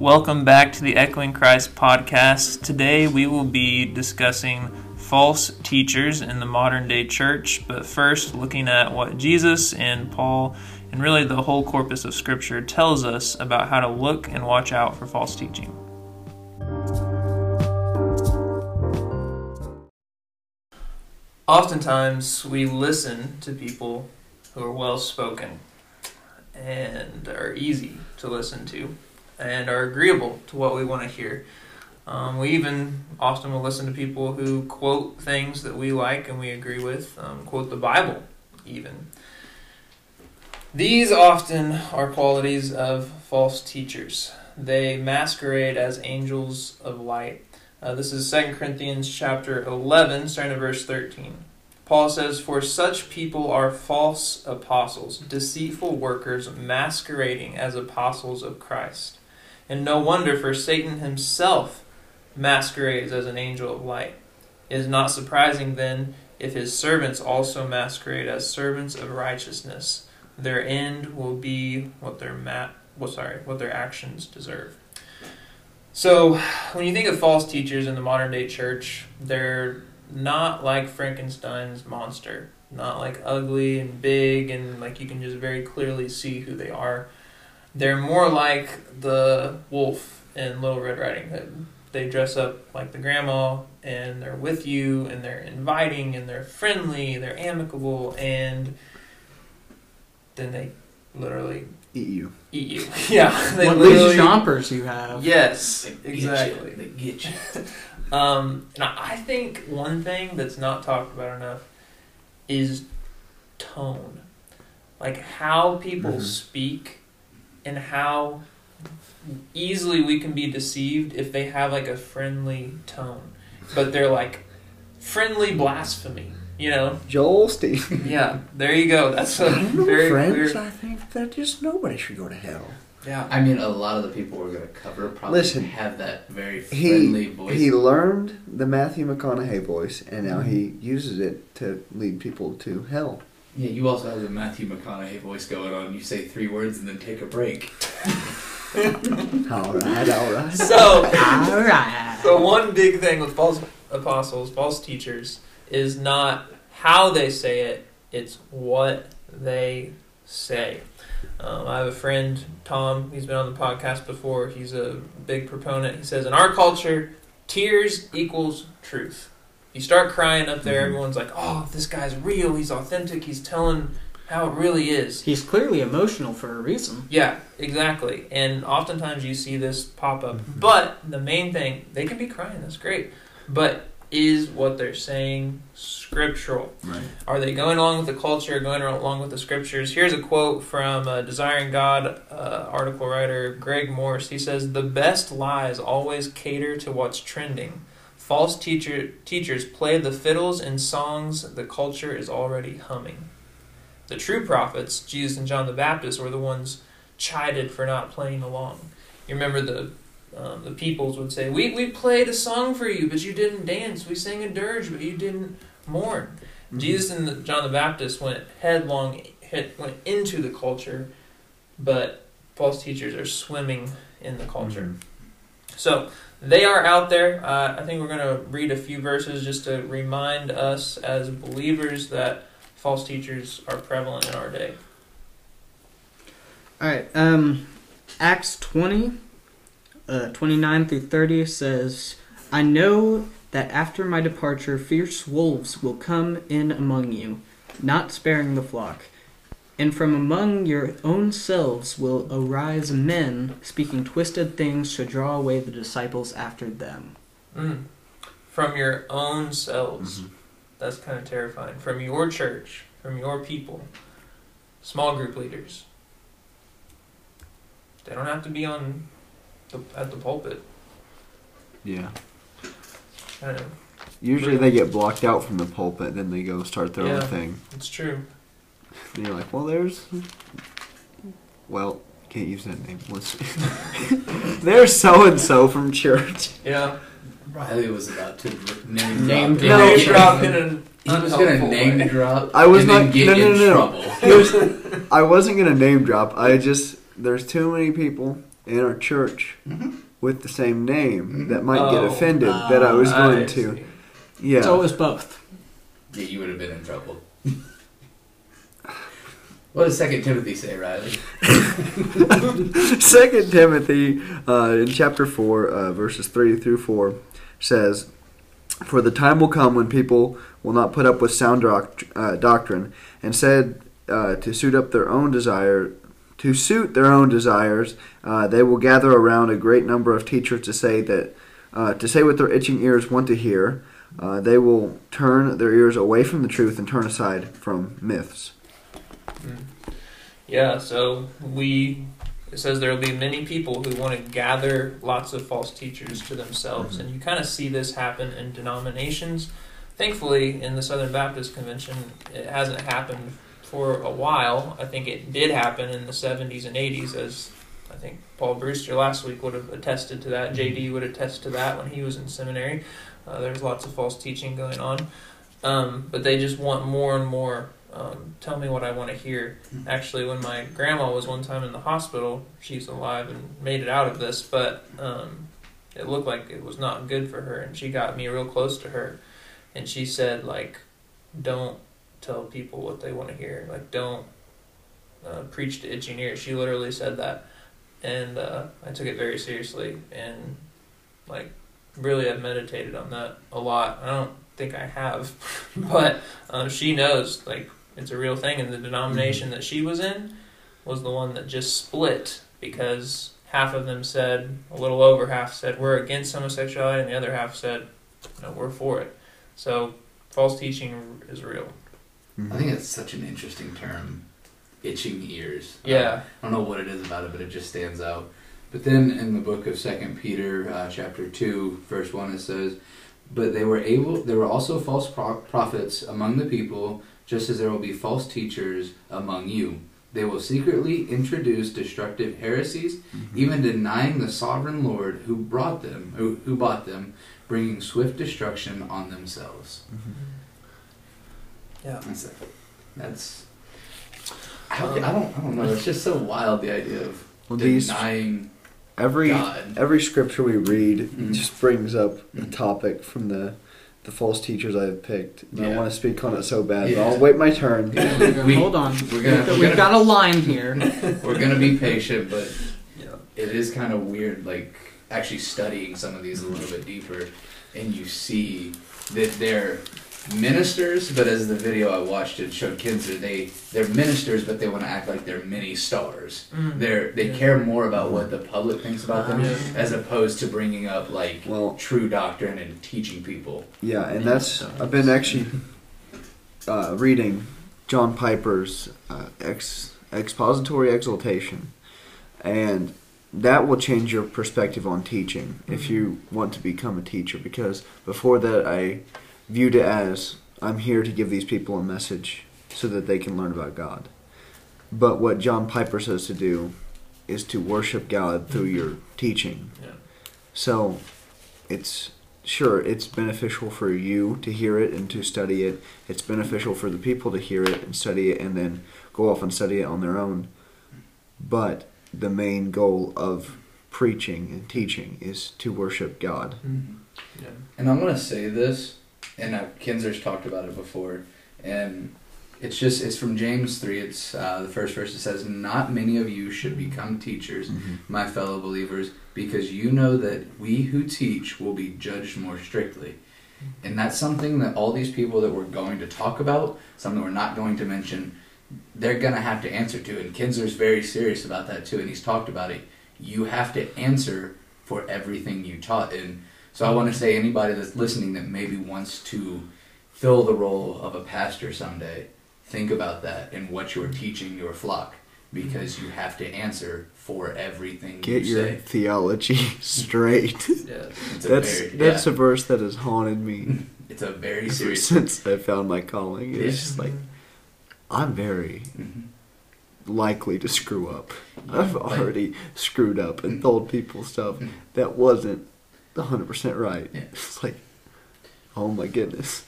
Welcome back to the Echoing Christ podcast. Today we will be discussing false teachers in the modern day church, but first looking at what Jesus and Paul and really the whole corpus of Scripture tells us about how to look and watch out for false teaching. Oftentimes we listen to people who are well spoken and are easy to listen to and are agreeable to what we want to hear. Um, we even often will listen to people who quote things that we like and we agree with, um, quote the Bible, even. These often are qualities of false teachers. They masquerade as angels of light. Uh, this is 2 Corinthians chapter 11, starting at verse 13. Paul says, For such people are false apostles, deceitful workers masquerading as apostles of Christ. And no wonder, for Satan himself masquerades as an angel of light. It is not surprising, then, if his servants also masquerade as servants of righteousness. Their end will be what their ma- well, sorry, what their actions deserve. So, when you think of false teachers in the modern day church, they're not like Frankenstein's monster, not like ugly and big and like you can just very clearly see who they are. They're more like the wolf in Little Red Riding Hood. They dress up like the grandma and they're with you and they're inviting and they're friendly, they're amicable, and then they literally eat you. Eat you. Yeah. They what literally, these chompers you have. Yes, They exactly. You. They get you. Um, and I think one thing that's not talked about enough is tone. Like how people Mhm. speak and how easily we can be deceived if they have like a friendly tone. But they're like friendly blasphemy, you know? Joel Steve. Yeah, there you go. That's a I know very friends. clear. I think that just nobody should go to hell. Yeah. I mean, a lot of the people we're going to cover probably Listen, have that very friendly He voice. he learned the Matthew McConaughey voice, and now mm-hmm. he uses it to lead people to hell. Yeah, you also have the Matthew McConaughey voice going on. You say three words and then take a break. All right, all right. So All right. So one big thing with false apostles, false teachers, is not how they say it; it's what they say. Um, I have a friend, Tom. He's been on the podcast before. He's a big proponent. He says, in our culture, tears equals truth. You start crying up there, Mhm. everyone's like, "Oh, this guy's real. He's authentic. He's telling how it really is." He's clearly emotional for a reason. Yeah, exactly. And oftentimes you see this pop up. Mhm. But the main thing, they can be crying, that's great. But is what they're saying scriptural? Right. Are they going along with the culture, going along with the scriptures? Here's a quote from uh, Desiring God uh, article writer Greg Morse. He says, The best lies always cater to what's trending. False teacher, teachers play the fiddles and songs the culture is already humming. The true prophets, Jesus and John the Baptist, were the ones chided for not playing along. You remember the um, the peoples would say, "We we played a song for you, but you didn't dance. We sang a dirge, but you didn't mourn." Mhm. Jesus and the, John the Baptist went headlong, hit, went into the culture, but false teachers are swimming in the culture. Mhm. So they are out there. Uh, I think we're going to read a few verses just to remind us as believers that false teachers are prevalent in our day. All right. Um, Acts 20, uh, 29 through 30 says, I know that after my departure, fierce wolves will come in among you, not sparing the flock. And from among your own selves will arise men speaking twisted things to draw away the disciples after them. Mm. From your own selves. Mhm. That's kind of terrifying. From your church, from your people, small group leaders. They don't have to be on the, at the pulpit. Yeah. I don't know. Usually they get blocked out from the pulpit, then they go start their Yeah. own thing. It's true. And you're like, well, there's. Well, can't use that name. Let's- there's so and so from church. Yeah. Riley was about to name Name drop. No, and Name get- drop in an He was going to name way. drop. I was and then not- get no, no, in no, no. trouble. Here's- I wasn't gonna name drop. I just there's too many people in our church Mhm. with the same name Mhm. that might get Oh, offended that I was I going to. see. Yeah. So it was both. Yeah, you would have been in trouble. what does Second Timothy say, Riley? Second Timothy, uh, in chapter four, uh, verses three through four, says, "For the time will come when people will not put up with sound doct- uh, doctrine, and said uh, to suit up their own desire, to suit their own desires, uh, they will gather around a great number of teachers to say that, uh, to say what their itching ears want to hear. They will turn their ears away from the truth and turn aside from myths." Mm. Yeah, so we it says there will be many people who want to gather lots of false teachers to themselves, and you kind of see this happen in denominations. Thankfully, in the Southern Baptist Convention, it hasn't happened for a while. I think it did happen in the 70s and 80s, as I think Paul Brewster last week would have attested to that. JD would attest to that when he was in seminary. Uh, there's lots of false teaching going on. Um, but they just want more and more. Um, tell me what I want to hear. Actually, when my grandma was one time in the hospital, she's alive and made it out of this, but um, it looked like it was not good for her, and she got me real close to her, and she said like, "Don't tell people what they want to hear. Like, don't uh, preach to itching ears." She literally said that, and uh, I took it very seriously, and like, really, I've meditated on that a lot. I don't think I have, but um, she knows like it's a real thing and the denomination that she was in was the one that just split because half of them said a little over half said we're against homosexuality and the other half said no we're for it so false teaching is real I think it's such an interesting term, itching ears. yeah I don't know what it is about it, but it just stands out. But then in the book of Second Peter, uh, chapter two, verse one, it says, "But they were able. There were also false pro- prophets among the people, just as there will be false teachers among you. They will secretly introduce destructive heresies, even denying the sovereign Lord who brought them, who, who bought them, bringing swift destruction on themselves." yeah That's that's. How, I don't. I don't know. It's just so wild the idea of Well, these denying every God. every scripture we read Mhm. just brings up a Mhm. topic from the the false teachers I've picked. And I Yeah. want to speak on it so bad, Yeah. but I'll wait my turn. We- Hold on. we're gonna- we're We've gonna- got a line here. We're gonna be patient, but yeah it is kind of weird, like actually studying some of these a little bit deeper, and you see that they're ministers, but as the video I watched it showed Kinzer, they they're ministers, but they want to act like they're mini stars. Mm. They're they Yeah. care more about what the public thinks about them, Yeah. as opposed to bringing up like Well, true doctrine and teaching people. yeah, and that's I've been actually uh, reading John Piper's uh, ex, expository exultation, and that will change your perspective on teaching if you want to become a teacher. Because before that, I viewed it as I'm here to give these people a message so that they can learn about God. But what John Piper says to do is to worship God through mm-hmm. your teaching. yeah So it's sure it's beneficial for you to hear it and to study it. It's beneficial for the people to hear it and study it and then go off and study it on their own. But the main goal of preaching and teaching is to worship God. Mm-hmm. yeah And I'm gonna say this, and uh, Kinzer's talked about it before, and it's just it's from James three. It's uh, the first verse. It says, "Not many of you should become teachers, my fellow believers, because you know that we who teach will be judged more strictly." And that's something that all these people that we're going to talk about, something we're not going to mention, they're gonna have to answer to. And Kinzer's very serious about that too, and he's talked about it. You have to answer for everything you taught, and so I want to say anybody that's listening that maybe wants to fill the role of a pastor someday, think about that and what you're teaching your flock because you have to answer for everything Get you your say. theology straight. yeah that's very, that's yeah, a verse that has haunted me it's a very ever serious. since I found my calling. It's Yeah. just like I'm very Mhm. likely to screw up. Yeah, I've like- already screwed up and told people stuff that wasn't 100% right. Yeah. It's like, oh my goodness.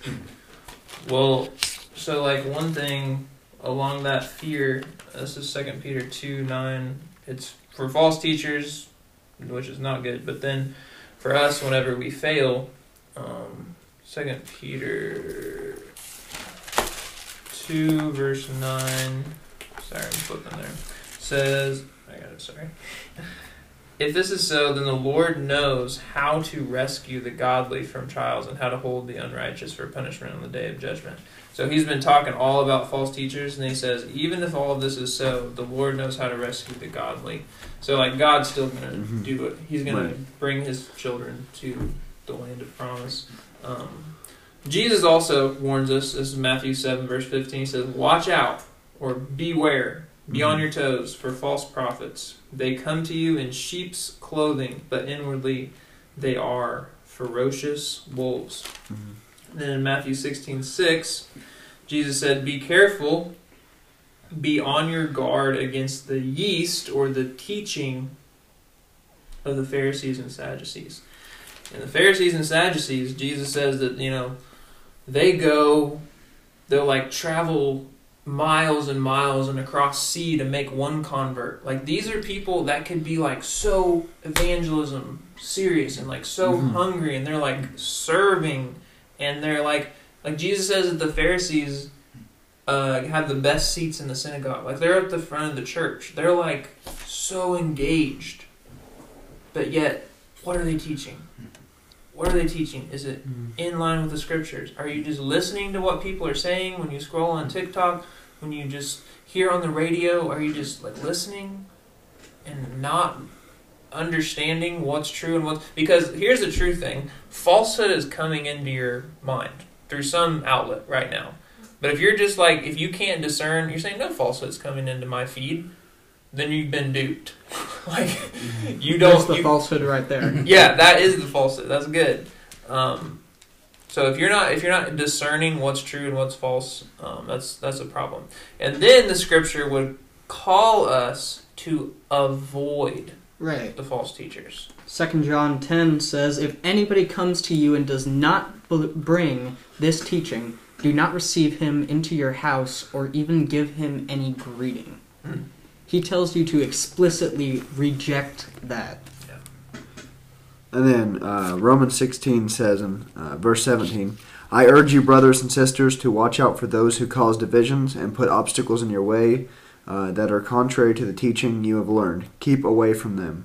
Well, so like one thing along that fear, this is Second Peter two nine. It's for false teachers. which is not good. But then for us, whenever we fail, um, Second Peter two verse nine. Sorry, I'm flipping there. Says I got it. Sorry. If this is so, then the Lord knows how to rescue the godly from trials and how to hold the unrighteous for punishment on the day of judgment. So he's been talking all about false teachers, and he says, even if all of this is so, the Lord knows how to rescue the godly. So, like, God's still going to Mhm. do it. He's going Right. to bring his children to the land of promise. Um, Jesus also warns us, this is Matthew 7, verse 15. He says, Watch out, or beware, be on your toes for false prophets. They come to you in sheep's clothing, but inwardly they are ferocious wolves. Mhm. Then in Matthew 16 6, Jesus said, Be careful, be on your guard against the yeast or the teaching of the Pharisees and Sadducees. And the Pharisees and Sadducees, Jesus says that, you know, they go, they'll like travel miles and miles and across sea to make one convert. Like these are people that could be like so evangelism serious and like so Mhm. hungry and they're like serving and they're like like Jesus says that the Pharisees uh, have the best seats in the synagogue. Like they're at the front of the church. They're like so engaged, but yet what are they teaching? What are they teaching? Is it hmm. in line with the scriptures? Are you just listening to what people are saying when you scroll on TikTok? When you just hear on the radio? Are you just like listening and not understanding what's true and what's because here's the true thing falsehood is coming into your mind through some outlet right now but if you're just like if you can't discern you're saying no falsehood's coming into my feed then you've been duped like you There's don't That's the you, falsehood right there. yeah, that is the falsehood. That's good. Um, so if you're not if you're not discerning what's true and what's false, um, that's that's a problem. And then the scripture would call us to avoid Right. the false teachers. Second John 10 says, If anybody comes to you and does not bring this teaching, do not receive him into your house or even give him any greeting. Hmm. He tells you to explicitly reject that. And then uh, Romans 16 says in uh, verse 17, I urge you, brothers and sisters, to watch out for those who cause divisions and put obstacles in your way uh, that are contrary to the teaching you have learned. Keep away from them.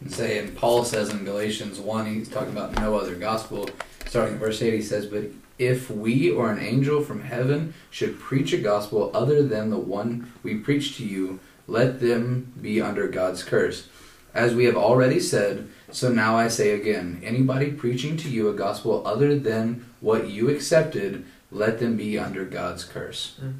And say, and Paul says in Galatians 1, he's talking about no other gospel. Starting at verse 8, he says, But if we or an angel from heaven should preach a gospel other than the one we preach to you, let them be under God's curse. As we have already said, so now I say again anybody preaching to you a gospel other than what you accepted, let them be under God's curse. Mm.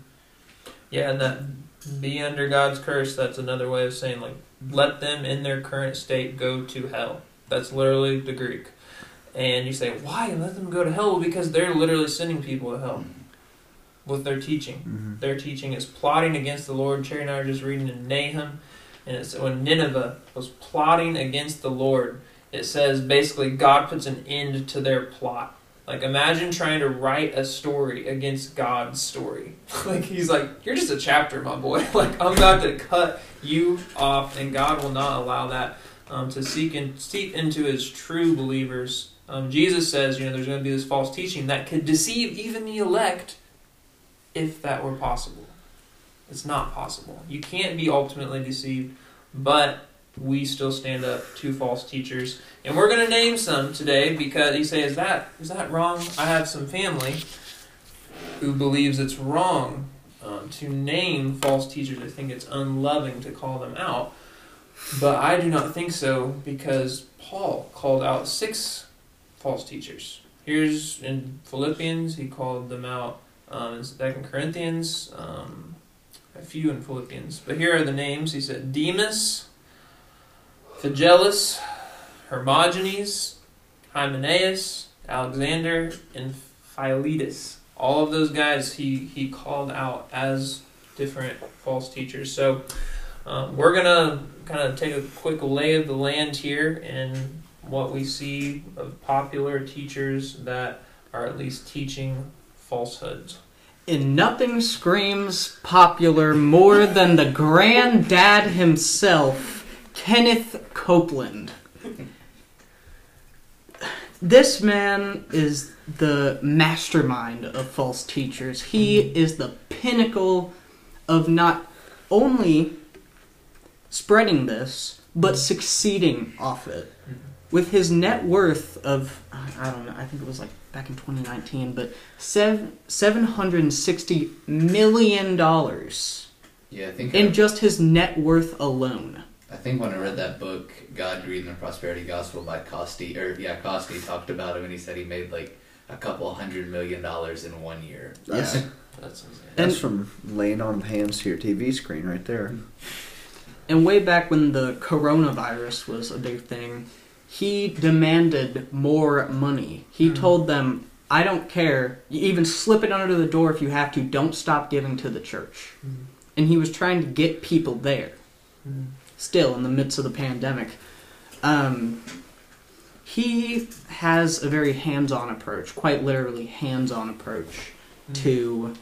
Yeah, and that be under God's curse. That's another way of saying like let them in their current state go to hell. That's literally the Greek. And you say why let them go to hell? Well, because they're literally sending people to hell with their teaching. Mm-hmm. Their teaching is plotting against the Lord. Cherry and I are just reading in Nahum, and it's when Nineveh was plotting against the Lord. It says basically God puts an end to their plot. Like imagine trying to write a story against God's story. like he's like, you're just a chapter, my boy. like I'm about to cut you off, and God will not allow that um, to seek and seep into His true believers. Um, Jesus says, you know, there's going to be this false teaching that could deceive even the elect if that were possible. It's not possible. You can't be ultimately deceived, but we still stand up to false teachers, and we're going to name some today because you say, "Is that is that wrong?" I have some family who believes it's wrong um, to name false teachers. I think it's unloving to call them out, but I do not think so because Paul called out six false teachers. Here's in Philippians, he called them out um, in Second Corinthians, um, a few in Philippians. But here are the names. He said Demas, Phygelus, Hermogenes, Hymenaeus, Alexander, and Philetus. All of those guys he, he called out as different false teachers. So um, we're going to kind of take a quick lay of the land here and what we see of popular teachers that are at least teaching falsehoods. And nothing screams popular more than the granddad himself, Kenneth Copeland. This man is the mastermind of false teachers. He mm-hmm. is the pinnacle of not only spreading this, but mm-hmm. succeeding off it. Mm-hmm. With his net worth of, I don't know, I think it was like back in 2019, but seven, $760 million Yeah, I think in I, just his net worth alone. I think when I read that book, God Greed and the Prosperity Gospel by Costi, or yeah, Costi talked about him, and he said he made like a couple hundred million dollars in one year. That's, Yeah. That's insane. that's from laying on hands to your TV screen right there. And way back when the coronavirus was a big thing, he demanded more money. He Mhm. told them, I don't care. You even slip it under the door if you have to. Don't stop giving to the church. Mhm. And he was trying to get people there, Mhm. still in the midst of the pandemic. Um, he has a very hands on approach, quite literally, hands on approach to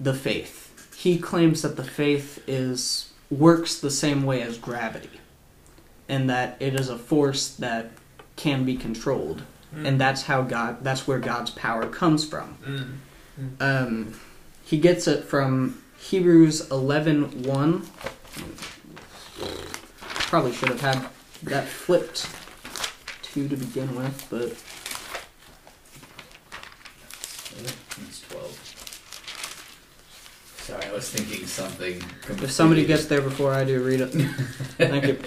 the faith. He claims that the faith is works the same way as gravity, and that it is a force that can be controlled, Mhm. and that's how God. That's where God's power comes from. Mhm. Um, he gets it from Hebrews 11 1. Probably should have had that flipped to to begin with, but It's twelve. Sorry, I was thinking something. if somebody gets there before I do, read it. Thank you.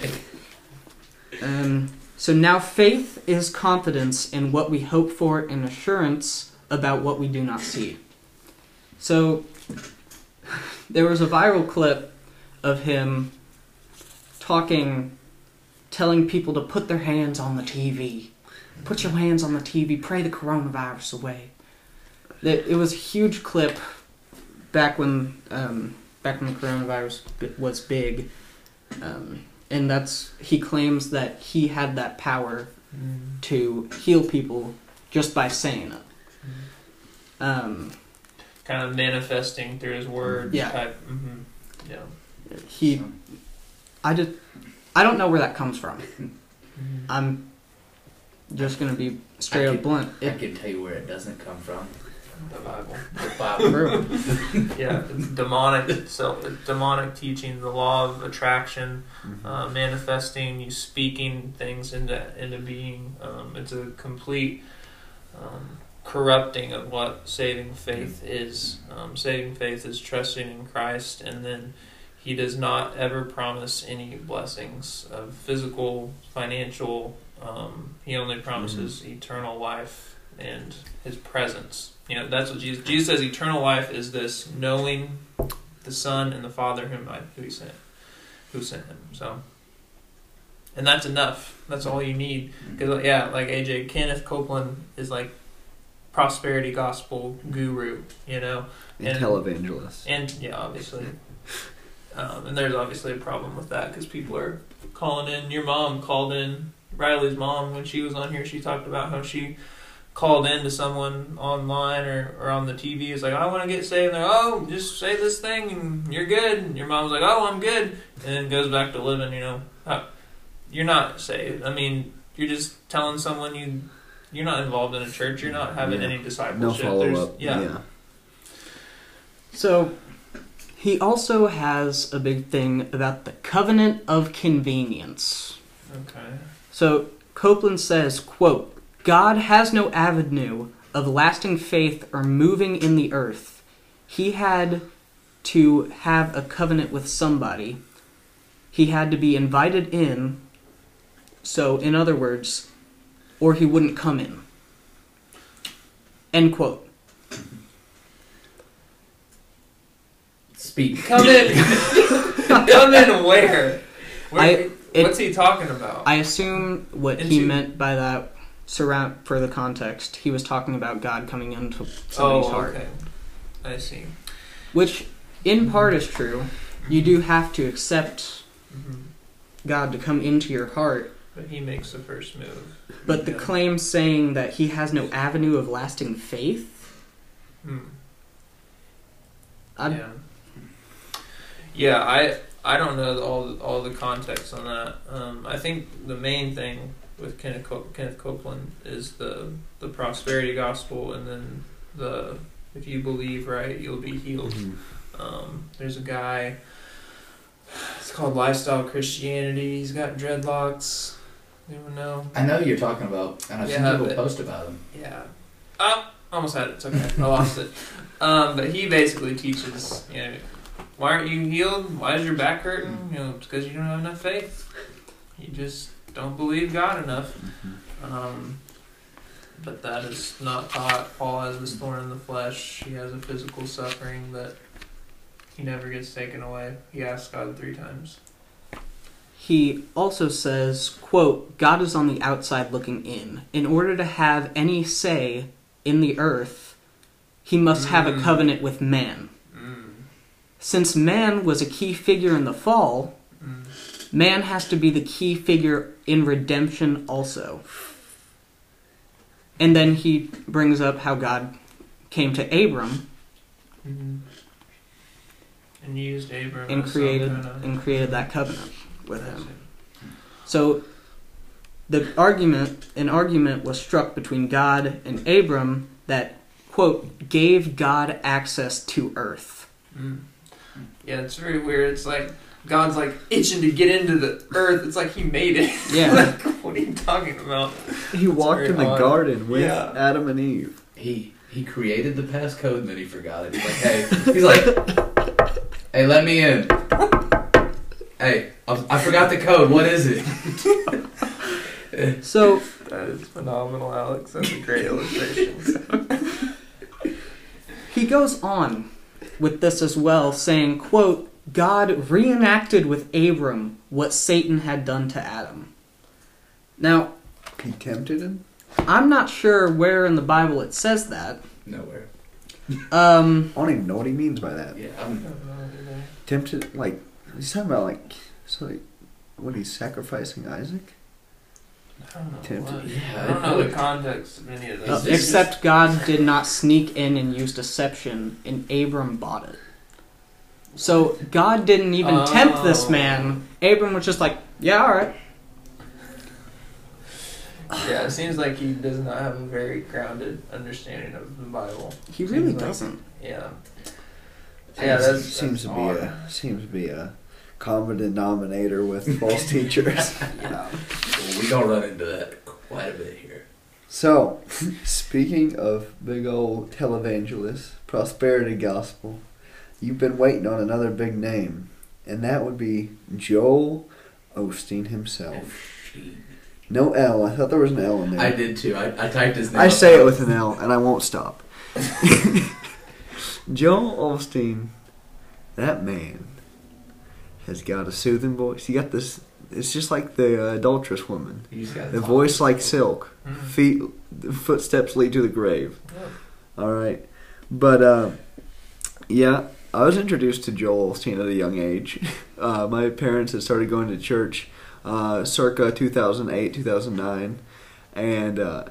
Um, so now faith is confidence in what we hope for and assurance about what we do not see. So there was a viral clip of him talking, telling people to put their hands on the TV. Put your hands on the TV. Pray the coronavirus away. It, was a huge clip back when um, back when the coronavirus was big. Um, and that's he claims that he had that power Mhm. to heal people just by saying it. Mhm. Um, Kind of manifesting through his word. Yeah. Type. hmm Yeah. he, I just, I don't know where that comes from. Mhm. I'm just gonna be straight I up could- blunt. I can tell you where it doesn't come from. The Bible. The Bible. True. yeah, demonic. So demonic teaching, the law of attraction, uh, manifesting, you speaking things into into being. Um, it's a complete um, corrupting of what saving faith is. Um, saving faith is trusting in Christ, and then He does not ever promise any blessings of physical, financial. Um, he only promises eternal life and His presence. You know, that's what Jesus. Jesus says eternal life is this knowing the Son and the Father whom I, who He sent, who sent Him. So, and that's enough. That's all you need. Because yeah, like AJ Kenneth Copeland is like prosperity gospel guru. You know, And, And- televangelist. and yeah, obviously. Um, and there's obviously a problem with that because people are calling in. Your mom called in, Riley's mom, when she was on here, she talked about how she called in to someone online or, or on the TV. It's like, I want to get saved. And they're, oh, just say this thing and you're good. And your mom's like, oh, I'm good. And then goes back to living, you know. Uh, You're not saved. I mean, you're just telling someone you. You're not involved in a church. You're not having Yeah. any No follow up. Yeah. yeah. So, he also has a big thing about the covenant of convenience. Okay. So Copeland says, quote, God has no avenue of lasting faith or moving in the earth. He had to have a covenant with somebody. He had to be invited in. So, in other words, or he wouldn't come in. End quote. Speak. Come in. Come in where? Where I- it- what's he talking about? I assume what And he she- meant by that, surround for the context, he was talking about God coming into somebody's oh, heart. okay. I see. Which, in part, is true. You do have to accept hmm God to come into your heart, But he makes the first move. but the Yeah. claim saying that he has no avenue of lasting faith, Hmm. Yeah. Yeah, I I don't know all the, all the context on that. Um, I think the main thing with Kenneth, Co- Kenneth Copeland is the the prosperity gospel, and then the if you believe right, you'll be healed. Mm-hmm. Um, there's a guy. It's called Lifestyle Christianity. He's got dreadlocks. Anyone know? I know you're talking about, and I've Yeah, seen people but- post about him. Yeah. Oh, almost had it. It's okay. I lost it. Um, but he basically teaches, you know, why aren't you healed? Why is your back hurting? You know, it's because you don't have enough faith. You just don't believe God enough. Um, but that is not taught. Paul has this thorn in the flesh. He has a physical suffering that he never gets taken away. He asks God three times. He also says, quote, God is on the outside looking in. In order to have any say in the earth, he must have a Mm. covenant with man. Mm. Since man was a key figure in the fall, Mm. Man has to be the key figure in redemption also. And then he brings up how God came to Abram Mm. And used Abram and created and created that covenant with him. So the argument an argument was struck between God and Abram that quote gave God access to earth. Mm. Yeah, it's very weird. It's like God's like itching to get into the earth. It's like He made it. Yeah. like, what are you talking about? He walked in the odd. garden with Yeah. Adam and Eve. He he created the passcode and then he forgot it. He's like, hey, he's like, hey, let me in. Hey, I, I forgot the code. What is it? So That is phenomenal, Alex. That's a great illustration. he goes on with this as well saying quote God reenacted with Abram what Satan had done to Adam. Now, He tempted him. I'm not sure where in the Bible it says that. Nowhere. Um I don't even know what he means by that. Yeah, I'm, Tempted, like he's talking about, like so. Like, what he's sacrificing Isaac? I don't know. Tempted. Yeah, I don't know the context of any of Uh, this. this- except God did not sneak in and use deception, and Abram bought it. So God didn't even tempt this Oh. man. Abram was just like, "Yeah, all right." yeah, it seems like he does not have a very grounded understanding of the Bible. He really Seems doesn't. Yeah. Yeah, that seems to be odd. a seems to be a common denominator with false teachers. Yeah. well, we gonna run into that quite a bit here. So, speaking of big old televangelists, prosperity gospel, you've been waiting on another big name, and that would be Joel Osteen himself. No L. I thought there was an L in there. I did too. I, I typed his name. I say it with an L, and I won't stop. Joel Osteen, that man, has got a soothing voice. He got this. It's just like the uh, adulterous woman. You just gotta The voice like silk. Mhm. Feet, footsteps lead to the grave. Yep. All right, but uh, yeah, I was introduced to Joel Osteen at a young age. Uh, my parents had started going to church uh, circa 2008, 2009, and uh,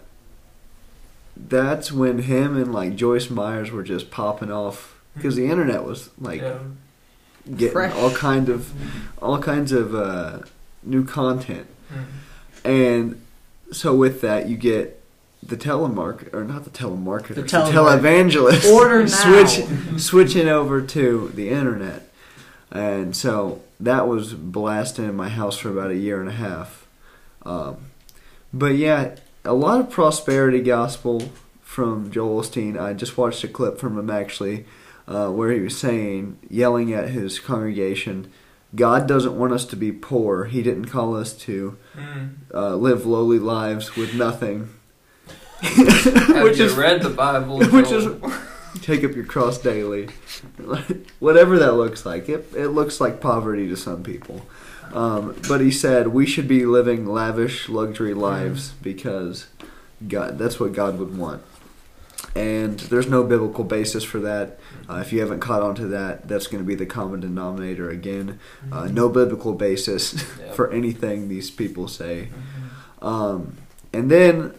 that's when him and like Joyce Myers were just popping off because the internet was like yeah. getting Fresh. all kind of all kinds of uh, new content. Mhm. And so with that, you get the telemark or not the telemarketer, The the, televangelist. Order now. Switch, switching over to the internet, and so that was blasting in my house for about a year and a half. Um, but yeah, a lot of prosperity gospel from Joel Osteen. I just watched a clip from him actually, uh, where he was saying, yelling at his congregation. God doesn't want us to be poor. He didn't call us to Mhm. uh, live lowly lives with nothing. Have which you is read the Bible? which is- take up your cross daily, whatever that looks like. It it looks like poverty to some people, um, but he said we should be living lavish luxury lives because God that's what God would want. And there's no biblical basis for that. Uh, if you haven't caught on to that, that's going to be the common denominator again. Uh, no biblical basis Yeah. for anything these people say. Mhm. Um, and then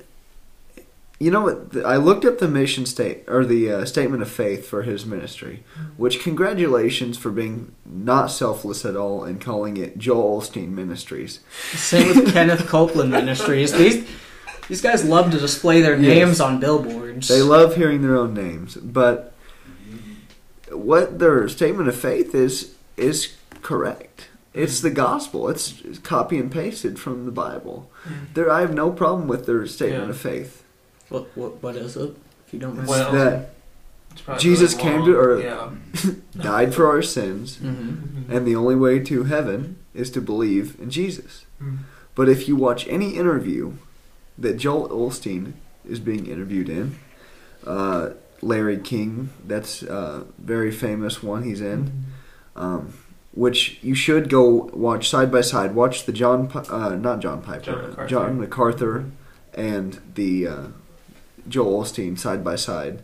you know what? I looked up the mission state or the uh, statement of faith for his ministry, which congratulations for being not selfless at all and calling it Joel Osteen Ministries. Same with Kenneth Copeland Ministries. These these guys love to display their Yes. names on billboards. They love hearing their own names, but what their statement of faith is is correct. It's the gospel. It's, it's copy and pasted from the Bible. There, I have no problem with their statement Yeah. of faith. What, what what is it? If you don't mind. Well- that It's probably Jesus really came long. to earth. Yeah. died for our sins, hmm and the only way to heaven is to believe in Jesus. Mhm. But if you watch any interview that Joel Olstein is being interviewed in, uh, Larry King, that's a very famous one he's in, um, which you should go watch side by side. Watch the John, Pi- uh, not John Piper, John MacArthur. John MacArthur, and the uh, Joel Olstein side by side.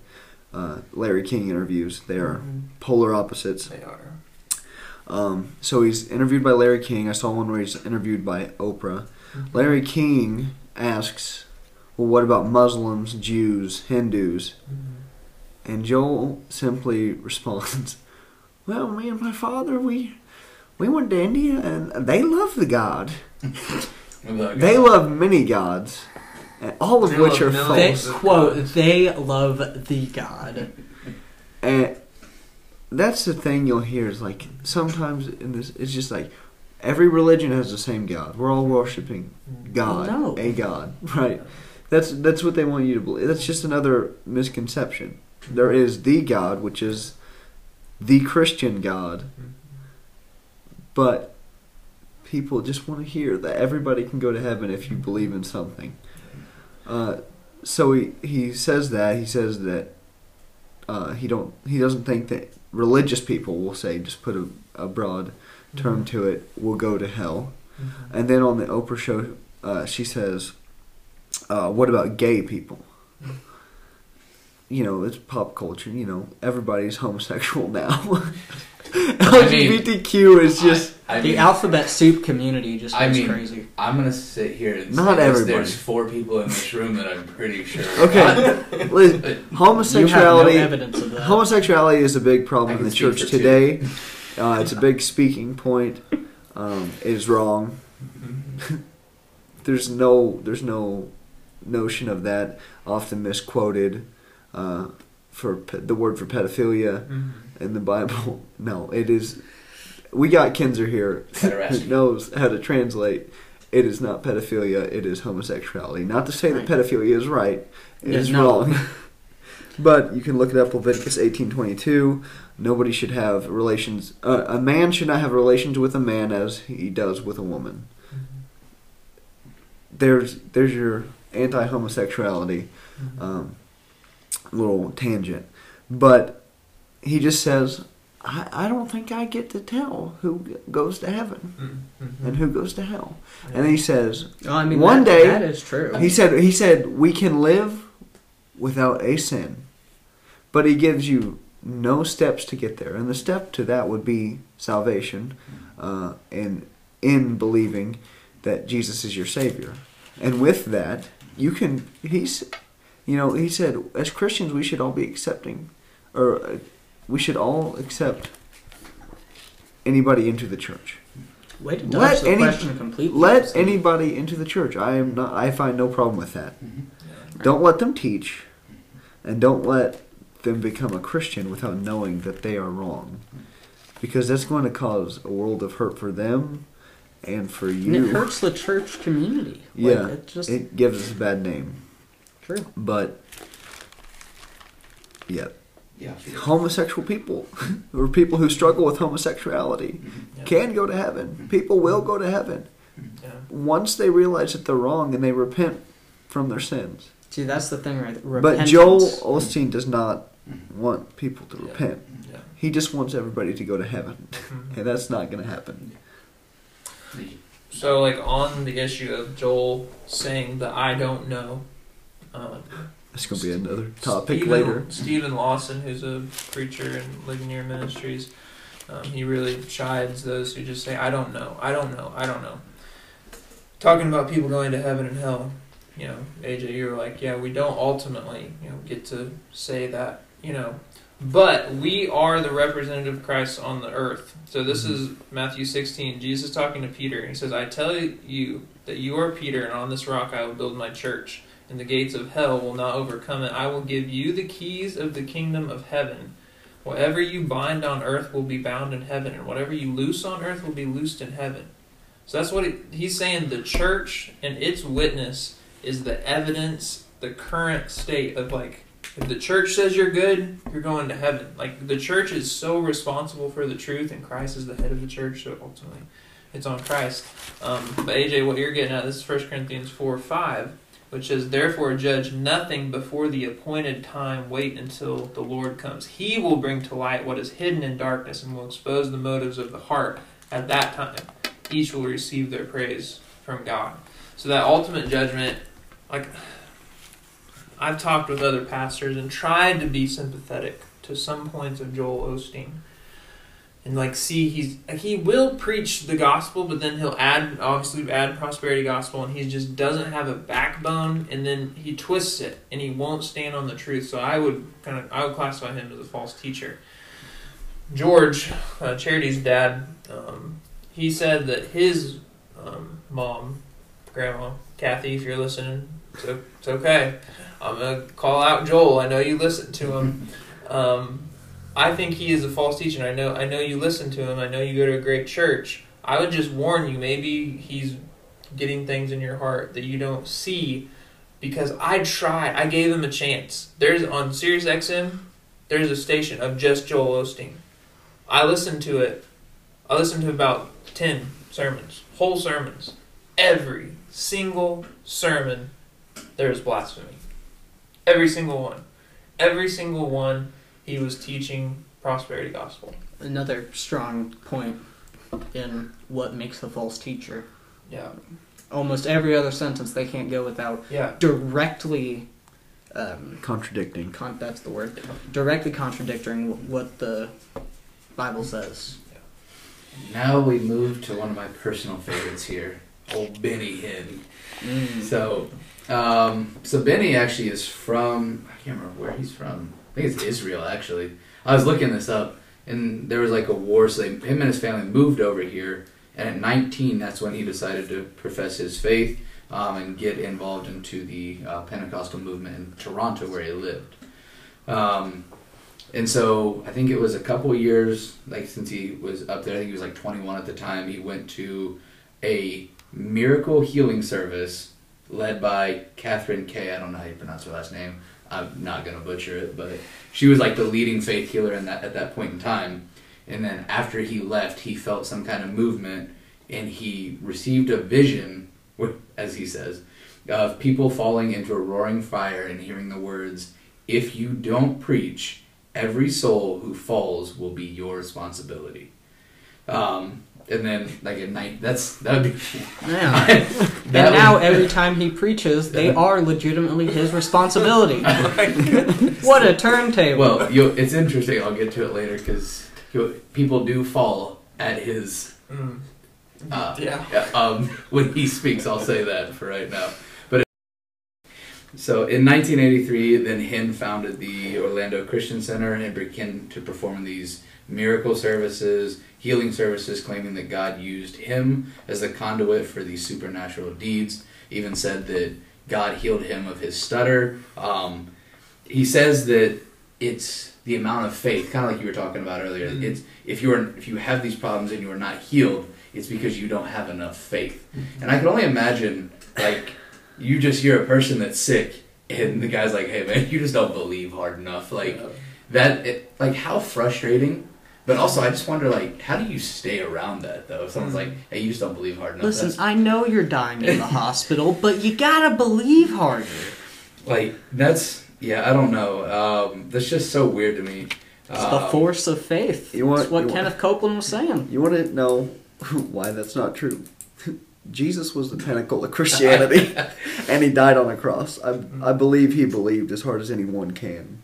Uh, Larry King interviews. They are Mhm. polar opposites. They are. Um, so he's interviewed by Larry King. I saw one where he's interviewed by Oprah. Larry King asks, "Well, what about Muslims, Jews, Hindus?" Mhm. And Joel simply responds, "Well, me and my father, we we went to India, and they love the God. They love many gods, Uh, all of They which are millions. They false." quote. They love the God. And that's the thing you'll hear is like sometimes in this, it's just like every religion has the same God. We're all worshiping God, No. a God, right? That's that's what they want you to believe. That's just another misconception. There is the God, which is the Christian God, but people just want to hear that everybody can go to heaven if you believe in something. Uh, so he he says that he says that uh, he don't he doesn't think that religious people will say just put a, a broad term to it will go to hell. Mhm. And then on the Oprah show, uh, she says, uh, "What about gay people?" You know, it's pop culture. You know, everybody's homosexual now. LGBTQ is just I, I The mean, alphabet soup community just I goes mean- crazy. I'm gonna sit here and Not say everybody. There's four people in this room that I'm pretty sure. okay. Liz, You have no homosexuality. evidence of that. homosexuality is a big problem in the church today. Uh, it's a big speaking point. Um, it is wrong. Mhm. There's no there's no notion of that. Often misquoted uh, for pe- the word for pedophilia Mhm. In the Bible. No, it is. We got Kinzer here who knows how to translate. It is not pedophilia. It is homosexuality. Not to say that pedophilia is right. It Yeah, is no. wrong. but you can look it up. Leviticus eighteen twenty two. Nobody should have relations. Uh, a man should not have relations with a man as he does with a woman. There's there's your anti homosexuality Mhm. um, little tangent. But he just says, I, I don't think I get to tell who goes to heaven Mhm. and who goes to hell. And he says, Oh, I mean, One that- day- that is true. he said, he said, we can live without a sin, but he gives you no steps to get there. And the step to that would be salvation, uh, and in believing that Jesus is your Savior. And with that, you can. He's, you know, he said, as Christians, we should all be accepting, or uh, we should all accept anybody into the church. Way to Let the any- question completely. Let anybody into the church. I am not. I find no problem with that. Mhm. Yeah. Don't let them teach, and don't let them become a Christian without knowing that they are wrong, because that's going to cause a world of hurt for them and for And you. it hurts the church community. Like, Yeah, it just It gives us a bad name, true. but yeah, Yeah. homosexual people or people who struggle with homosexuality Yeah. can go to heaven. People will go to heaven Yeah. once they realize that they're wrong and they repent from their sins. See, that's the thing, right? But Joel Osteen does not want people to Yeah. repent. Yeah. He just wants everybody to go to heaven, Mhm. and that's not going to happen. So, like on the issue of Joel saying that I don't know, um, It's going to be another topic Steven, later. Steven Lawson, who's a preacher in Ligonier Ministries, um, he really chides those who just say, "I don't know, I don't know, I don't know." Talking about people going to heaven and hell, you know, AJ, you were like, yeah, we don't ultimately, you know, get to say that, you know, but we are the representative of Christ on the earth. So this is Matthew 16. Jesus talking to Peter. He says, I tell you that you are Peter, and on this rock I will build my church, and the gates of hell will not overcome it. I will give you the keys of the kingdom of heaven. Whatever you bind on earth will be bound in heaven, and whatever you loose on earth will be loosed in heaven. So that's what he, he's saying. The church and its witness is the evidence, the current state of like, if the church says you're good, you're going to heaven. Like the church is so responsible for the truth, and Christ is the head of the church. So ultimately, it's on Christ. Um, but AJ, what you're getting at, this is 1 Corinthians four five, which says, "Therefore judge nothing before the appointed time. Wait until the Lord comes. He will bring to light what is hidden in darkness, and will expose the motives of the heart. At that time, each will receive their praise from God." So that ultimate judgment, like I've talked with other pastors and tried to be sympathetic to some points of Joel Osteen. And like see he's he will preach the gospel, but then he'll add obviously add prosperity gospel and he just doesn't have a backbone and then he twists it and he won't stand on the truth. So I would kind of I would classify him as a false teacher. George, uh, Charity's dad, um, he said that his um, mom, grandma, Kathy, if you're listening, it's, it's okay. I'm gonna call out Joel. I know you listen to him. Um, I think he is a false teacher. and I know. I know you listen to him. I know you go to a great church. I would just warn you. Maybe he's getting things in your heart that you don't see, because I tried. I gave him a chance. There's on Sirius XM. There's a station of just Joel Osteen. I listened to it. I listened to about ten sermons, whole sermons. Every single sermon, there's blasphemy. Every single one. Every single one, he was teaching prosperity gospel. Another strong point in what makes a false teacher. Yeah. Almost every other sentence they can't go without Yeah. directly. Um, Contradicting. con- that's the word. Directly contradicting what the Bible says. Now we move to one of my personal favorites here, old Benny Hinn. Mm. So, um, so Benny actually is from I can't remember where he's from. I think it's Israel actually. I was looking this up, and there was like a war, so they, him and his family moved over here. And at 19, that's when he decided to profess his faith um, and get involved into the uh, Pentecostal movement in Toronto, where he lived. Um, and so I think it was a couple years, like since he was up there, I think he was like 21 at the time. He went to a miracle healing service led by Catherine Kay. I don't know how you pronounce her last name. I'm not gonna butcher it, but she was like the leading faith healer in that at that point in time. And then after he left, he felt some kind of movement, and he received a vision, as he says, of people falling into a roaring fire and hearing the words, "If you don't preach, every soul who falls will be your responsibility." Um, and then like at night, that's that would be. Yeah. that and now would- every time he preaches, they are legitimately his responsibility. what a turntable! Well, you it's interesting. I'll get to it later because people do fall at his. Mm. Uh, Yeah. yeah, um, when he speaks, I'll say that for right now. But so in 1983, then Hinn founded the Orlando Christian Center and began to perform these miracle services, healing services, claiming that God used him as the conduit for these supernatural deeds. Even said that God healed him of his stutter. Um, he says that it's the amount of faith, kind of like you were talking about earlier. Mhm. It's if you are if you have these problems and you are not healed, it's because you don't have enough faith. And I can only imagine, like, you just you're a person that's sick, and the guy's like, "Hey, man, you just don't believe hard enough." Like that, it, like how frustrating. But also, I just wonder, like, how do you stay around that though? If someone's like, "Hey, you just don't believe hard enough," Listen, that's, I know you're dying in the hospital, but you gotta believe harder. like that's yeah, I don't know. Um, that's just so weird to me. It's the Um, force of faith. You want- That's what you want- Kenneth Copeland was saying. You want to know why that's not true? Jesus was the pinnacle of Christianity, and he died on a cross. I, I believe he believed as hard as anyone can.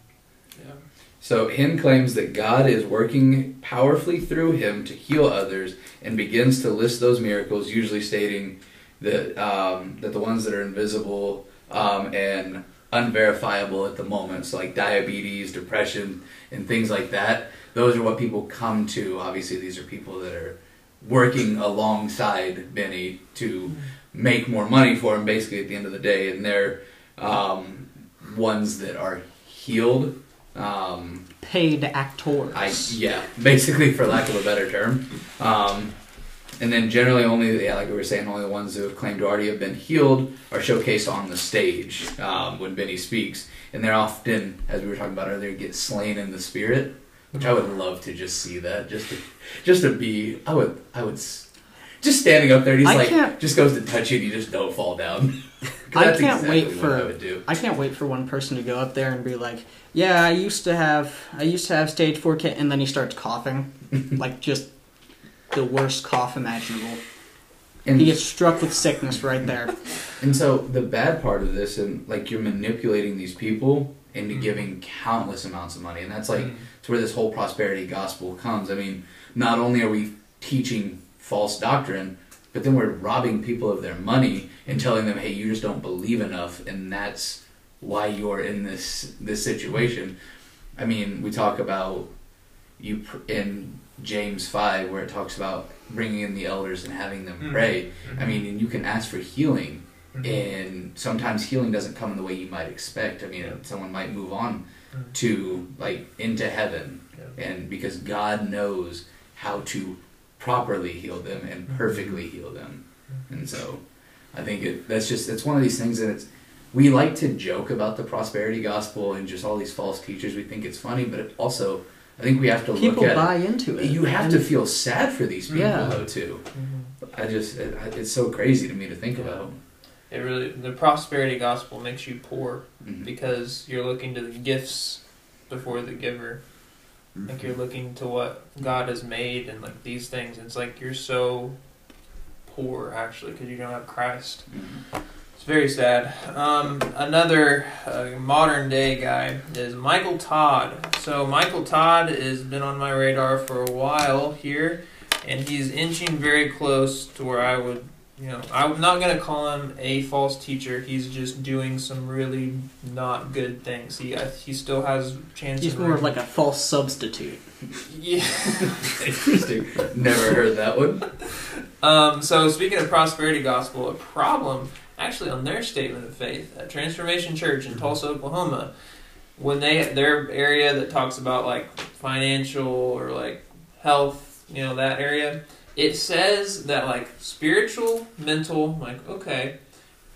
So, Hinn claims that God is working powerfully through him to heal others and begins to list those miracles, usually stating that, um, that the ones that are invisible um, and unverifiable at the moment. So like diabetes, depression, and things like that. Those are what people come to. Obviously, these are people that are working alongside Benny to make more money for him. Basically, at the end of the day, and they're um, ones that are healed. Um, Paid actors. I yeah, basically for lack of a better term. Um, and then generally only yeah, like we were saying, only the ones who have claimed to already have been healed are showcased on the stage um, when Benny speaks, and they're often, as we were talking about earlier, get slain in the spirit, which I would love to just see that, just to just to be, I would I would. Just standing up there, and he's I like, can't- just goes to touch you, and you just don't fall down. I can't exactly wait for- I. I can't wait for one person to go up there and be like, "Yeah, I used to have, I used to have stage four ca-, and then he starts coughing, like just the worst cough imaginable. And he gets struck with sickness right there. And so the bad part of this, and like you're manipulating these people into Mhm. giving countless amounts of money, and that's like Mm. it's where this whole prosperity gospel comes. I mean, not only are we teaching false doctrine, but then we're robbing people of their money and telling them, "Hey, you just don't believe enough, and that's why you're in this this situation." I mean, we talk about you pr- in James five where it talks about bringing in the elders and having them Mhm. pray. Mhm. I mean, and you can ask for healing Mhm. and sometimes healing doesn't come in the way you might expect. I mean, Yeah. someone might move on Mhm. to like into heaven, Yeah. and because God knows how to properly heal them and Mhm. perfectly heal them, and so I think it, that's just it's one of these things that it's we like to joke about the prosperity gospel and just all these false teachers. We think it's funny, but it also I think we have to People look at buy into it. you have And to feel sad for these people Yeah. though too. Mhm. I just it, it's so crazy to me to think about. It really the prosperity gospel makes you poor Mhm. because you're looking to the gifts before the giver. Like you're looking to what God has made and like these things. It's like you're so poor actually because you don't have Christ. Mhm. It's very sad. Um, another uh, modern day guy is Michael Todd. So Michael Todd has been on my radar for a while here, and he's inching very close to where I would, you know, I'm not gonna call him a false teacher. He's just doing some really not good things. He uh, he still has chances. He's more of like a false substitute. yeah. Interesting. Never heard that one. Um, so speaking of prosperity gospel, a problem actually on their statement of faith at Transformation Church in Tulsa, Oklahoma, when they their area that talks about like financial or like health, you know that area, it says that like spiritual, mental, like okay,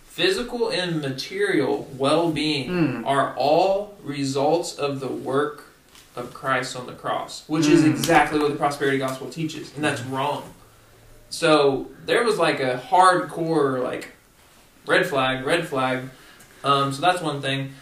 physical and material well-being Mm. are all results of the work of Christ on the cross, which is Mm. exactly what the prosperity gospel teaches, and that's wrong. So there was like a hardcore like red flag, red flag. Um, so that's one thing.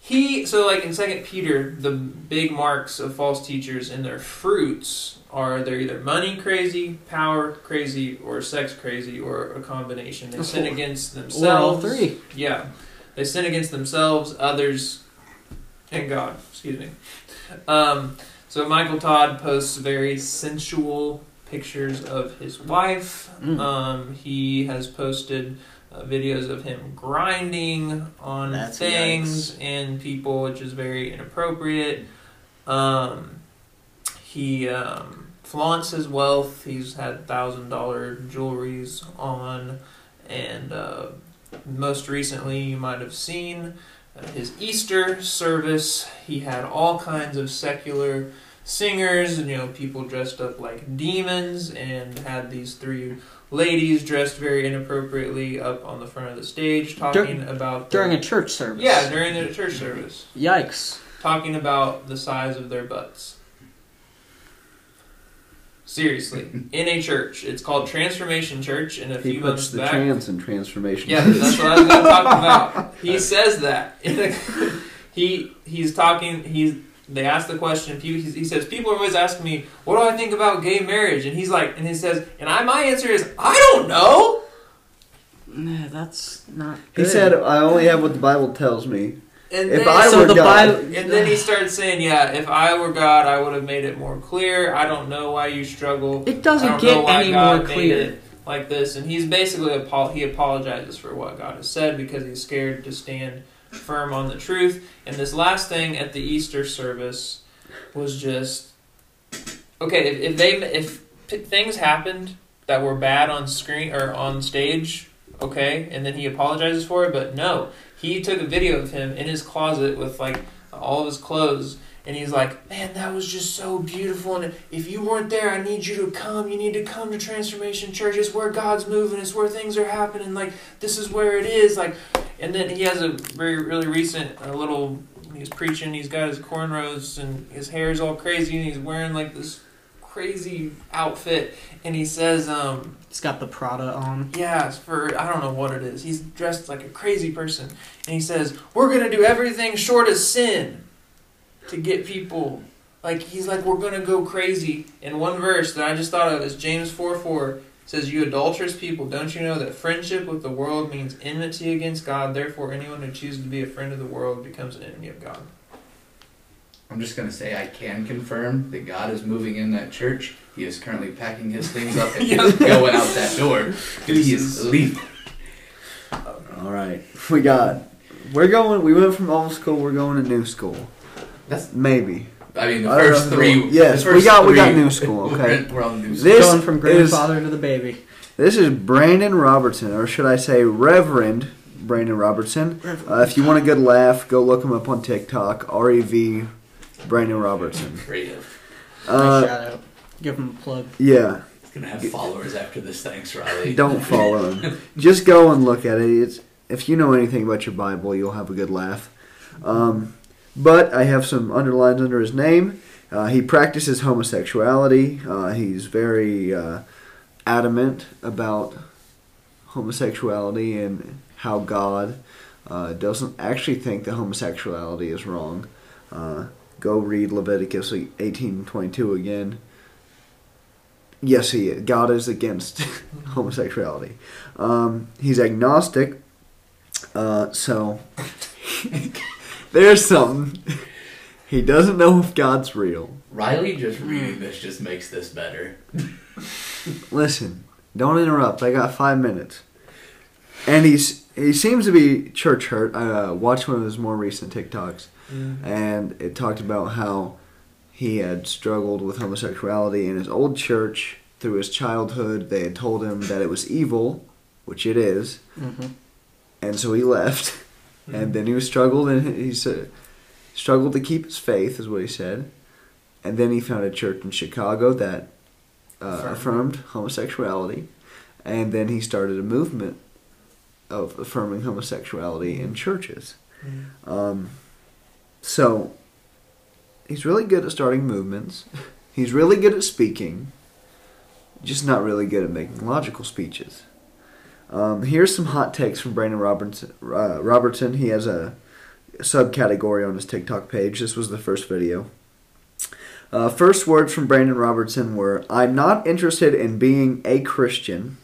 He so like in Second Peter, the big marks of false teachers and their fruits are they're either money crazy, power crazy, or sex crazy, or a combination. They sin against Or themselves. all three. Yeah. They sin against themselves, others, and God. Excuse me. Um, so Michael Todd posts very sensual pictures of his wife. Mm. Um, he has posted uh, videos of him grinding on That's things and people, which is very inappropriate. Um, he um, flaunts his wealth. He's had thousand dollar jewelries on, and uh, most recently, you might have seen uh, his Easter service. He had all kinds of secular singers and you know people dressed up like demons, and had these three ladies dressed very inappropriately up on the front of the stage talking about During a church service. yeah during the church service Yikes. talking about the size of their butts. Seriously, in a church, it's called Transformation Church, and a He few puts months the back, trans in transformation. yeah, that's what I was going to talk about. He says that he he's talking. He's they ask the question. He says people are always asking me, "What do I think about gay marriage?" And he's like, and he says, and I my answer is, I don't know. Nah, that's not. He said, "I only have what the Bible tells me." And If then, I so were the God, Bible. And then he started saying, "Yeah, if I were God, I would have made it more clear. I don't know why you struggle. It doesn't get any God more clear. like this, and he's basically he apologizes for what God has said because he's scared to stand firm on the truth. And this last thing at the Easter service was just okay. If, if they if things happened that were bad on screen or on stage, okay, and then he apologizes for it, but no, he took a video of him in his closet with like all of his clothes and he's like, "Man, that was just so beautiful. And if you weren't there, I need you to come. You need to come to Transformation Church. It's where God's moving. It's where things are happening. Like this is where it is. Like." And then he has a very really recent a little. He's preaching. He's got his cornrows and his hair's all crazy, and he's wearing like this crazy outfit. And he says, um, He's got the Prada on. yeah, it's for I don't know what it is. He's dressed like a crazy person, and he says, "We're gonna do everything short of sin to get people." Like he's like, "We're gonna go crazy." In one verse that I just thought of is James four four says, "You adulterous people, don't you know that friendship with the world means enmity against God? Therefore, anyone who chooses to be a friend of the world becomes an enemy of God." I'm just gonna say I can confirm that God is moving in that church. He is currently packing his things up and Yeah. going out that door. He is leaving. All right, we got. We're going. We went from old school. We're going to new school. That's. Maybe. I mean, the I first know. three. Yes, the we first got- we got new school, okay. We're, we're on new school. This Going from is- grandfather to the baby. This is Brandon Robertson, or should I say Reverend Brandon Robertson. Uh, if you want a good laugh, go look him up on TikTok. R E V Brandon Robertson. Creative. nice Uh, shout out. Give him a plug. yeah, He's gonna have followers after this. Thanks, Riley. don't follow him. Just go and look at it. It's, if you know anything about your Bible, you'll have a good laugh. Um, but I have some underlines under his name. Uh, he practices homosexuality. Uh, he's very uh, adamant about homosexuality and how God uh, doesn't actually think that homosexuality is wrong. Uh, go read Leviticus eighteen twenty two again. Yes, he is. God is against homosexuality. Um, he's agnostic, uh, so there's something. He doesn't know if God's real. Riley just reading this just makes this better. Listen, don't interrupt. I got five minutes. And he's he seems to be church hurt. I uh, watched one of his more recent TikToks, and it talked about how he had struggled with homosexuality in his old church through his childhood. They had told him that it was evil, which it is, hmm and so he left. And then he struggled, and he said struggled to keep his faith, is what he said. And then he found a church in Chicago that uh, affirmed homosexuality, and then he started a movement of affirming homosexuality in churches. Um, so he's really good at starting movements. He's really good at speaking, just not really good at making logical speeches. Um, here's some hot takes from Brandon Robertson. Uh, Robertson. He has a subcategory on his TikTok page. This was the first video. Uh, first words from Brandon Robertson were I'm not interested in being a Christian.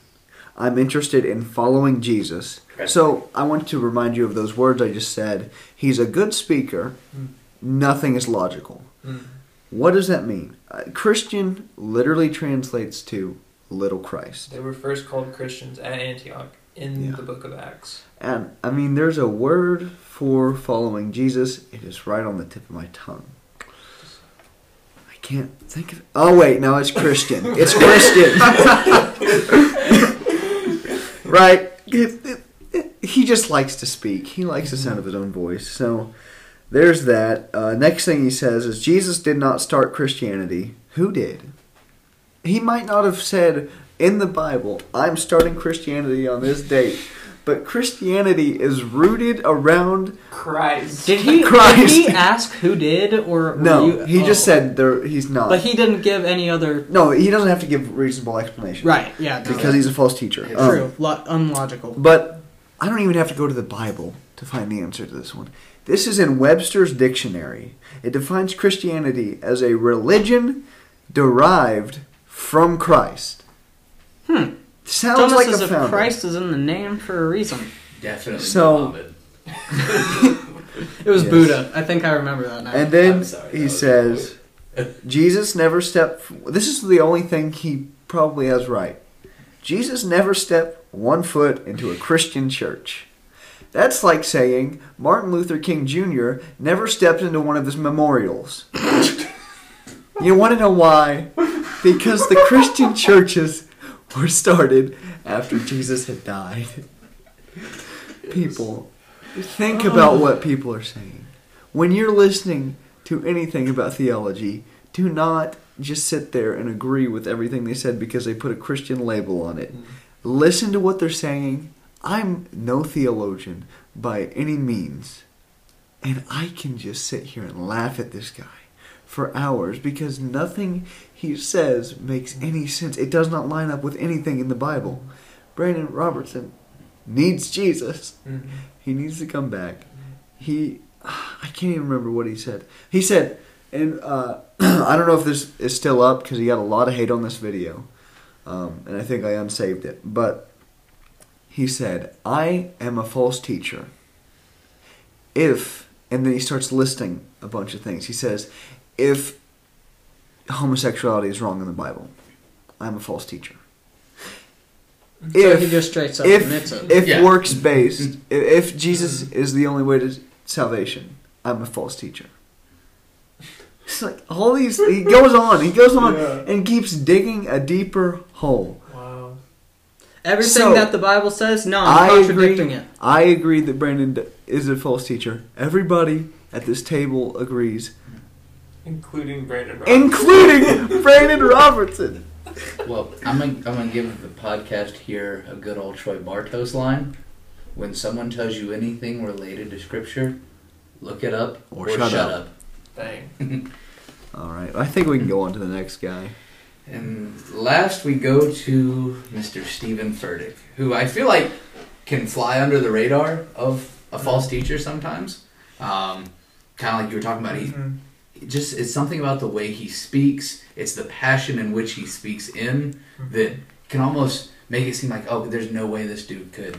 I'm interested in following Jesus. So I want to remind you of those words I just said. He's a good speaker. Mm. Nothing is logical. Mm. What does that mean? Uh, Christian literally translates to little Christ. They were first called Christians at Antioch in Yeah. the book of Acts. And I mean, there's a word for following Jesus. It is right on the tip of my tongue. I can't think of. it. Oh wait, no, it's Christian. It's Christian. right? He just likes to speak. He likes the sound of his own voice. So there's that. Uh, next thing he says is Jesus did not start Christianity. Who did? He might not have said in the Bible, "I'm starting Christianity on this date." But Christianity is rooted around. Christ. Did he? Christ. Did he ask who did or No, you- he just oh. said there. He's not. But he didn't give any other. no, he doesn't have to give reasonable explanation. Right. Yeah. no, Because he's a false teacher. that's Um, true. Lo- unlogical. But I don't even have to go to the Bible to find the answer to this one. This is in Webster's dictionary. It defines Christianity as a religion derived from Christ. Hmm. Sounds Thomas like as a if founder. Christ is in the name for a reason. Definitely So- Muhammad. It was Yes. Buddha. I think I remember that now. And then sorry, he says, Jesus never stepped. This is the only thing he probably has right. Jesus never stepped one foot into a Christian church. That's like saying Martin Luther King Jr. never stepped into one of his memorials. you want to know why? Because the Christian churches were started after Jesus had died. People, think oh. about what people are saying. When you're listening to anything about theology, do not just sit there and agree with everything they said because they put a Christian label on it. Mm-hmm. Listen to what they're saying. I'm no theologian by any means. And I can just sit here and laugh at this guy for hours because nothing he says makes any sense. It does not line up with anything in the Bible. Brandon Robertson needs Jesus. Mhm. He needs to come back. He, I can't even remember what he said. He said, and uh, I don't know if this is still up because he got a lot of hate on this video, um, and I think I unsaved it. But he said, "I am a false teacher." If, and then he starts listing a bunch of things. He says, "If homosexuality is wrong in the Bible, I'm a false teacher." So If- he just straight up if admits it. if Yeah. works based, mm-hmm. if, if Jesus is the only way to salvation, I'm a false teacher. It's like all these. He goes on. He goes on Yeah. and keeps digging a deeper hole. Wow. Everything So, that the Bible says, no, I I'm contradicting agree. it. I agree that Brandon is a false teacher. Everybody at this table agrees, Including Brandon Roberts. including Brandon Robertson. Well, I'm gonna, I'm gonna give the podcast here a good old Troy Bartos line. When someone tells you anything related to Scripture, look it up Or or, shut shut, up. up. Dang. All right, I think we can go on to the next guy. And last we go to Mr. Steven Furtick, who I feel like can fly under the radar of a false teacher sometimes. Um, kind of like you were talking about. He Mhm. It just it's something about the way he speaks. It's the passion in which he speaks in that can almost make it seem like oh, there's no way this dude could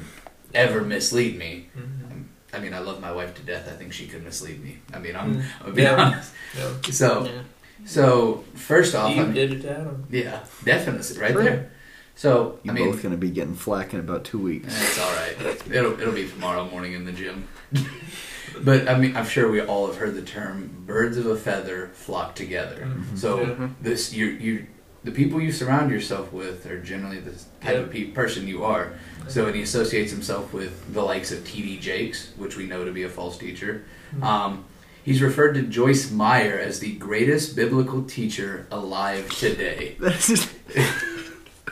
ever mislead me. Mhm. I mean, I love my wife to death. I think she could mislead me. I mean, I'm, Mm. I'm be Yeah. honest. Yeah. So, Yeah. so first off, You I'm, did it to Adam. yeah, definitely right True. there. So, You're I mean, both going to be getting flack in about two weeks. It's all right. It'll it'll be tomorrow morning in the gym. but I mean, I'm sure we all have heard the term "birds of a feather flock together." Mhm. So Yeah. this you you the people you surround yourself with are generally the type Yep. of pe- person you are. So and he associates himself with the likes of T.D. Jakes, which we know to be a false teacher. Mhm. Um, he's referred to Joyce Meyer as the greatest biblical teacher alive today.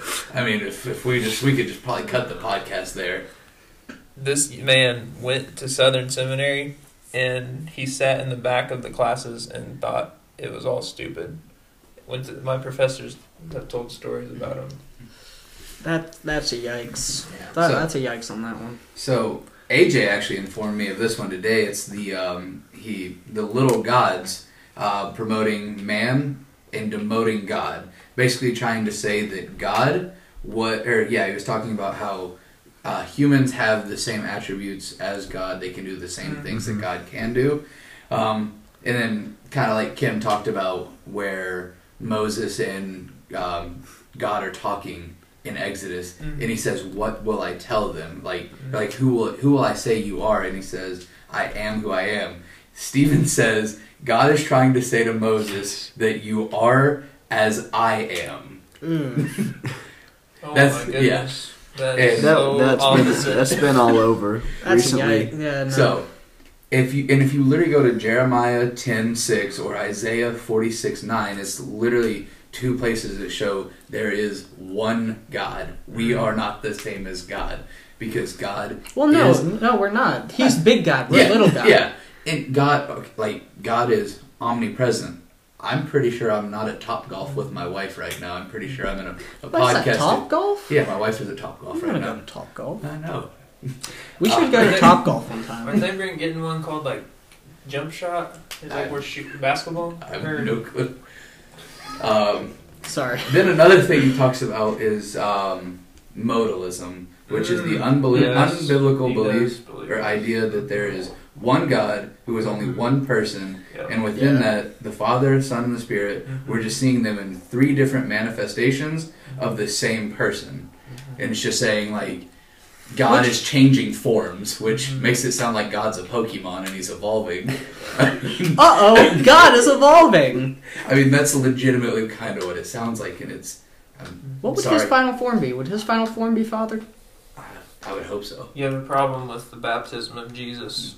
That's just, I mean, if, if we just we could just probably cut the podcast there. this man went to Southern Seminary and he sat in the back of the classes and thought it was all stupid. Went to, my professors have told stories about him. That that's a yikes. That, So- that's a yikes on that one. So AJ actually informed me of this one today. It's the um, he the little gods uh, promoting man and demoting God. Basically, trying to say that God, what or yeah, he was talking about how uh, humans have the same attributes as God. They can do the same things that. God can do. Um, and then kind of like Kim talked about where Moses and um, God are talking in Exodus, Mhm. and he says, "What will I tell them? Like, Mhm. like who will who will I say you are?" And he says, "I am who I am." Steven says, "God is trying to say to Moses that you are as I am." Mm. Oh That's- my goodness. That And is that, so that's, opposite. been, that's been all over That's recently. yikes. Yeah, no. So, if you and if you literally go to Jeremiah ten six or Isaiah forty six nine, it's literally two places that show there is one God. We Mhm. are not the same as God because God well, no, is- no, we're not. He's big God. We're little God. Yeah, and God, like God is omnipresent. I'm pretty sure I'm not at Top Golf with my wife right now. I'm pretty sure I'm in a, a What's podcast. that? Top Golf? Yeah, my wife is at Top I'm Golf gonna right go now. to Top Golf. I know. We should Uh, go to they- Top Golf one Aren't time. they bring, getting one called like jump shot? Is that I- where shoot basketball? I have Or- no clue. Um, Sorry. then another thing he talks about is um, modalism, which is the Mm, unbelie- yes, unbiblical he belief believe or it. idea that there is one God who is only one person, Yep. and within Yeah. that, the Father, Son, and the Spirit, Mhm. we're just seeing them in three different manifestations of the same person. and it's just saying like God Which- is changing forms, which Mhm. makes it sound like God's a Pokemon and he's evolving. Uh oh, God is evolving. I mean, that's legitimately kind of what it sounds like, and it's. I'm What would sorry. his final form be? Would his final form be Father? I, I would hope so. You have a problem with the baptism of Jesus.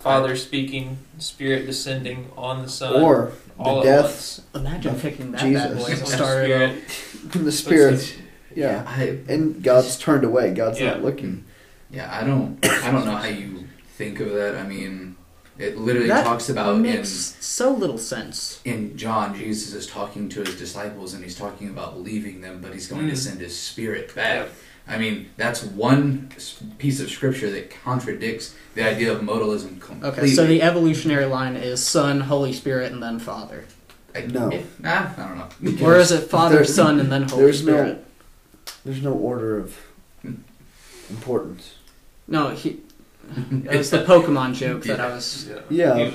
Father speaking, Spirit descending on the Son. Or all the at death once. Imagine Of picking that Jesus. bad boy as a The starter. Spirit. from the Spirit. Yeah. I, And God's turned away. God's Yeah. not looking. yeah, I don't. I don't know how you think of that. I mean, it literally That talks about in so little sense. in John, Jesus is talking to his disciples and he's talking about leaving them, but he's going to Mm. send his spirit back. I mean, that's one piece of scripture that contradicts the idea of modalism completely. Okay, so the evolutionary line is Son, Holy Spirit, and then Father. I, No. yeah, nah, I don't know. Or is it Father, There's- Son, and then Holy there's no- There's no order of importance. No, he. It was the Pokemon joke that I was. Yeah. He was-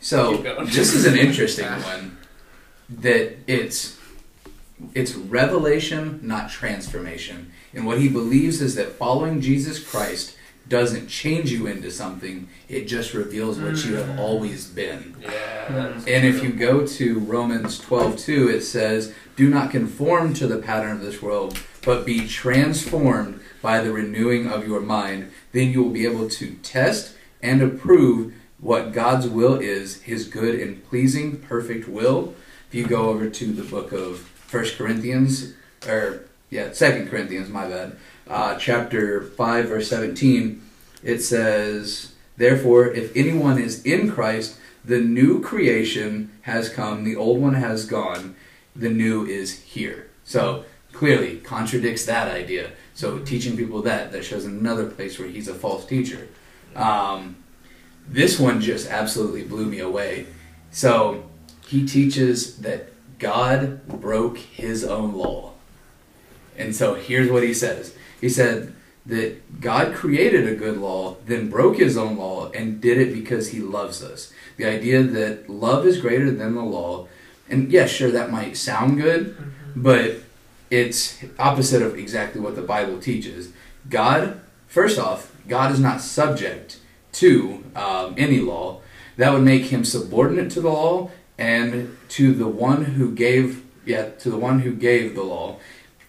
So this is an interesting one. That it's it's revelation, not transformation. And what he believes is that following Jesus Christ doesn't change you into something; it just reveals what you have Mm. always been. Yeah. Hmm. that's And if you go to Romans 12:2, it says, "Do not conform to the pattern of this world, but be transformed by the renewing of your mind. Then you will be able to test and approve what God's will is, his good and pleasing perfect will." If you go over to the book of First Corinthians or yeah, Second Corinthians, my bad. Uh, chapter 5 verse 17, it says, "Therefore, if anyone is in Christ, the new creation has come, the old one has gone, the new is here. So clearly contradicts that idea. So teaching people that, that shows another place where he's a false teacher. Um, this one just absolutely blew me away. So he teaches that God broke his own law. And so here's what he says. He said that God created a good law, then broke his own law, and did it because he loves us. The idea that love is greater than the law. And yeah, sure, that might sound good, Mhm. but it's opposite of exactly what the Bible teaches. God, first off, God is not subject to um, any law. That would make him subordinate to the law and to the one who gave, yeah, to the one who gave the law.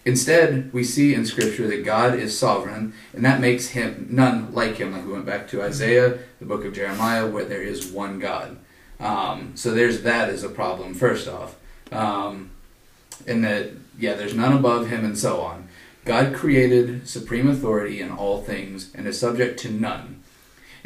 Instead, we see in Scripture that God is sovereign, and that makes him none like him. Like we went back to Isaiah, the book of Jeremiah, where there is one God. Um, so there's that as a problem. First off, um, and that yeah, there's none above him, and so on. God created supreme authority in all things and is subject to none.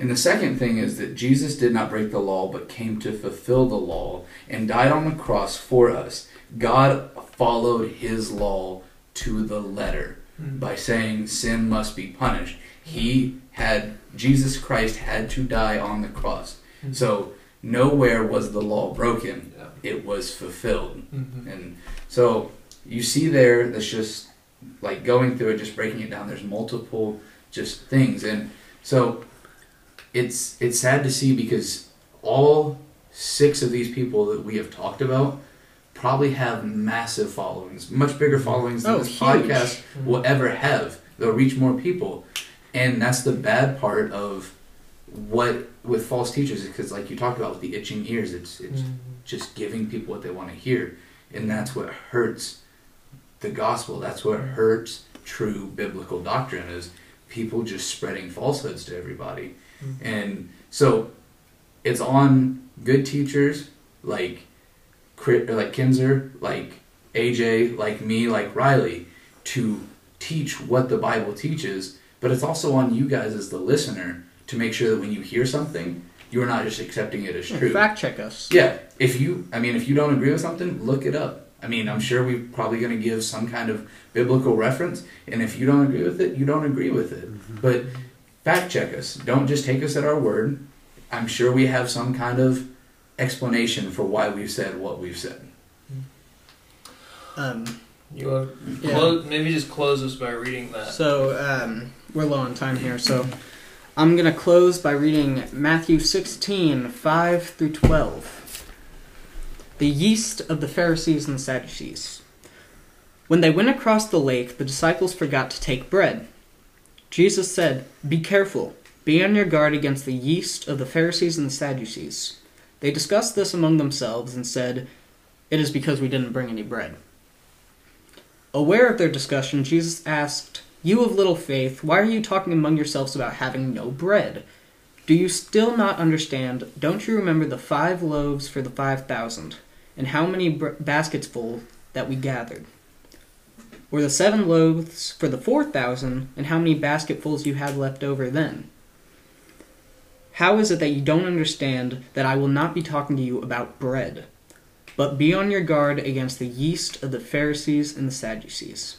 And the second thing is that Jesus did not break the law, but came to fulfill the law and died on the cross for us. God followed his law to the letter Mhm. by saying sin must be punished. He had, Jesus Christ had to die on the cross. Mhm. So nowhere was the law broken, Yeah. it was fulfilled. Mhm. And so you see there, that's just like going through it, just breaking it down. There's multiple just things, and so it's it's sad to see because all six of these people that we have talked about probably have massive followings, much bigger followings than Oh, this huge. podcast will ever have. They'll reach more people, and that's the bad part of what with false teachers because like you talked about with the itching ears it's it's Mhm. just giving people what they want to hear. And that's what hurts the gospel. That's what hurts true biblical doctrine is people just spreading falsehoods to everybody. Mhm. And so it's on good teachers like like Kinzer, like AJ, like me, like Riley to teach what the Bible teaches, but it's also on you guys as the listener to make sure that when you hear something, you're not just accepting it as Yeah, true. fact check us. Yeah, if you, I mean, if you don't agree with something, look it up. I mean, I'm sure we're probably going to give some kind of biblical reference, and if you don't agree with it, you don't agree with it. But fact check us. Don't just take us at our word. I'm sure we have some kind of explanation for why we've said what we've said. Um, You want Yeah. close, maybe just close us by reading that. so um, we're low on time here, so I'm gonna close by reading Matthew 16, 5 through 12. The yeast of the Pharisees and Sadducees. When they went across the lake, the disciples forgot to take bread. Jesus said, Be careful. Be on your guard against the yeast of the Pharisees and the Sadducees. They discussed this among themselves and said, It is because we didn't bring any bread. Aware of their discussion, Jesus asked, You of little faith, why are you talking among yourselves about having no bread? Do you still not understand? Don't you remember the five loaves for the five thousand, and how many baskets full that we gathered? Or the seven loaves for the four thousand, and how many basketfuls you had left over then? How is it that you don't understand that I will not be talking to you about bread? But be on your guard against the yeast of the Pharisees and the Sadducees.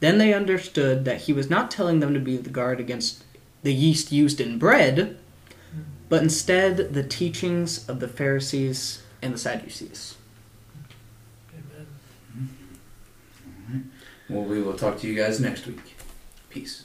Then they understood that he was not telling them to be the guard against the yeast used in bread, but instead the teachings of the Pharisees and the Sadducees. Well, we will talk to you guys next week. Peace.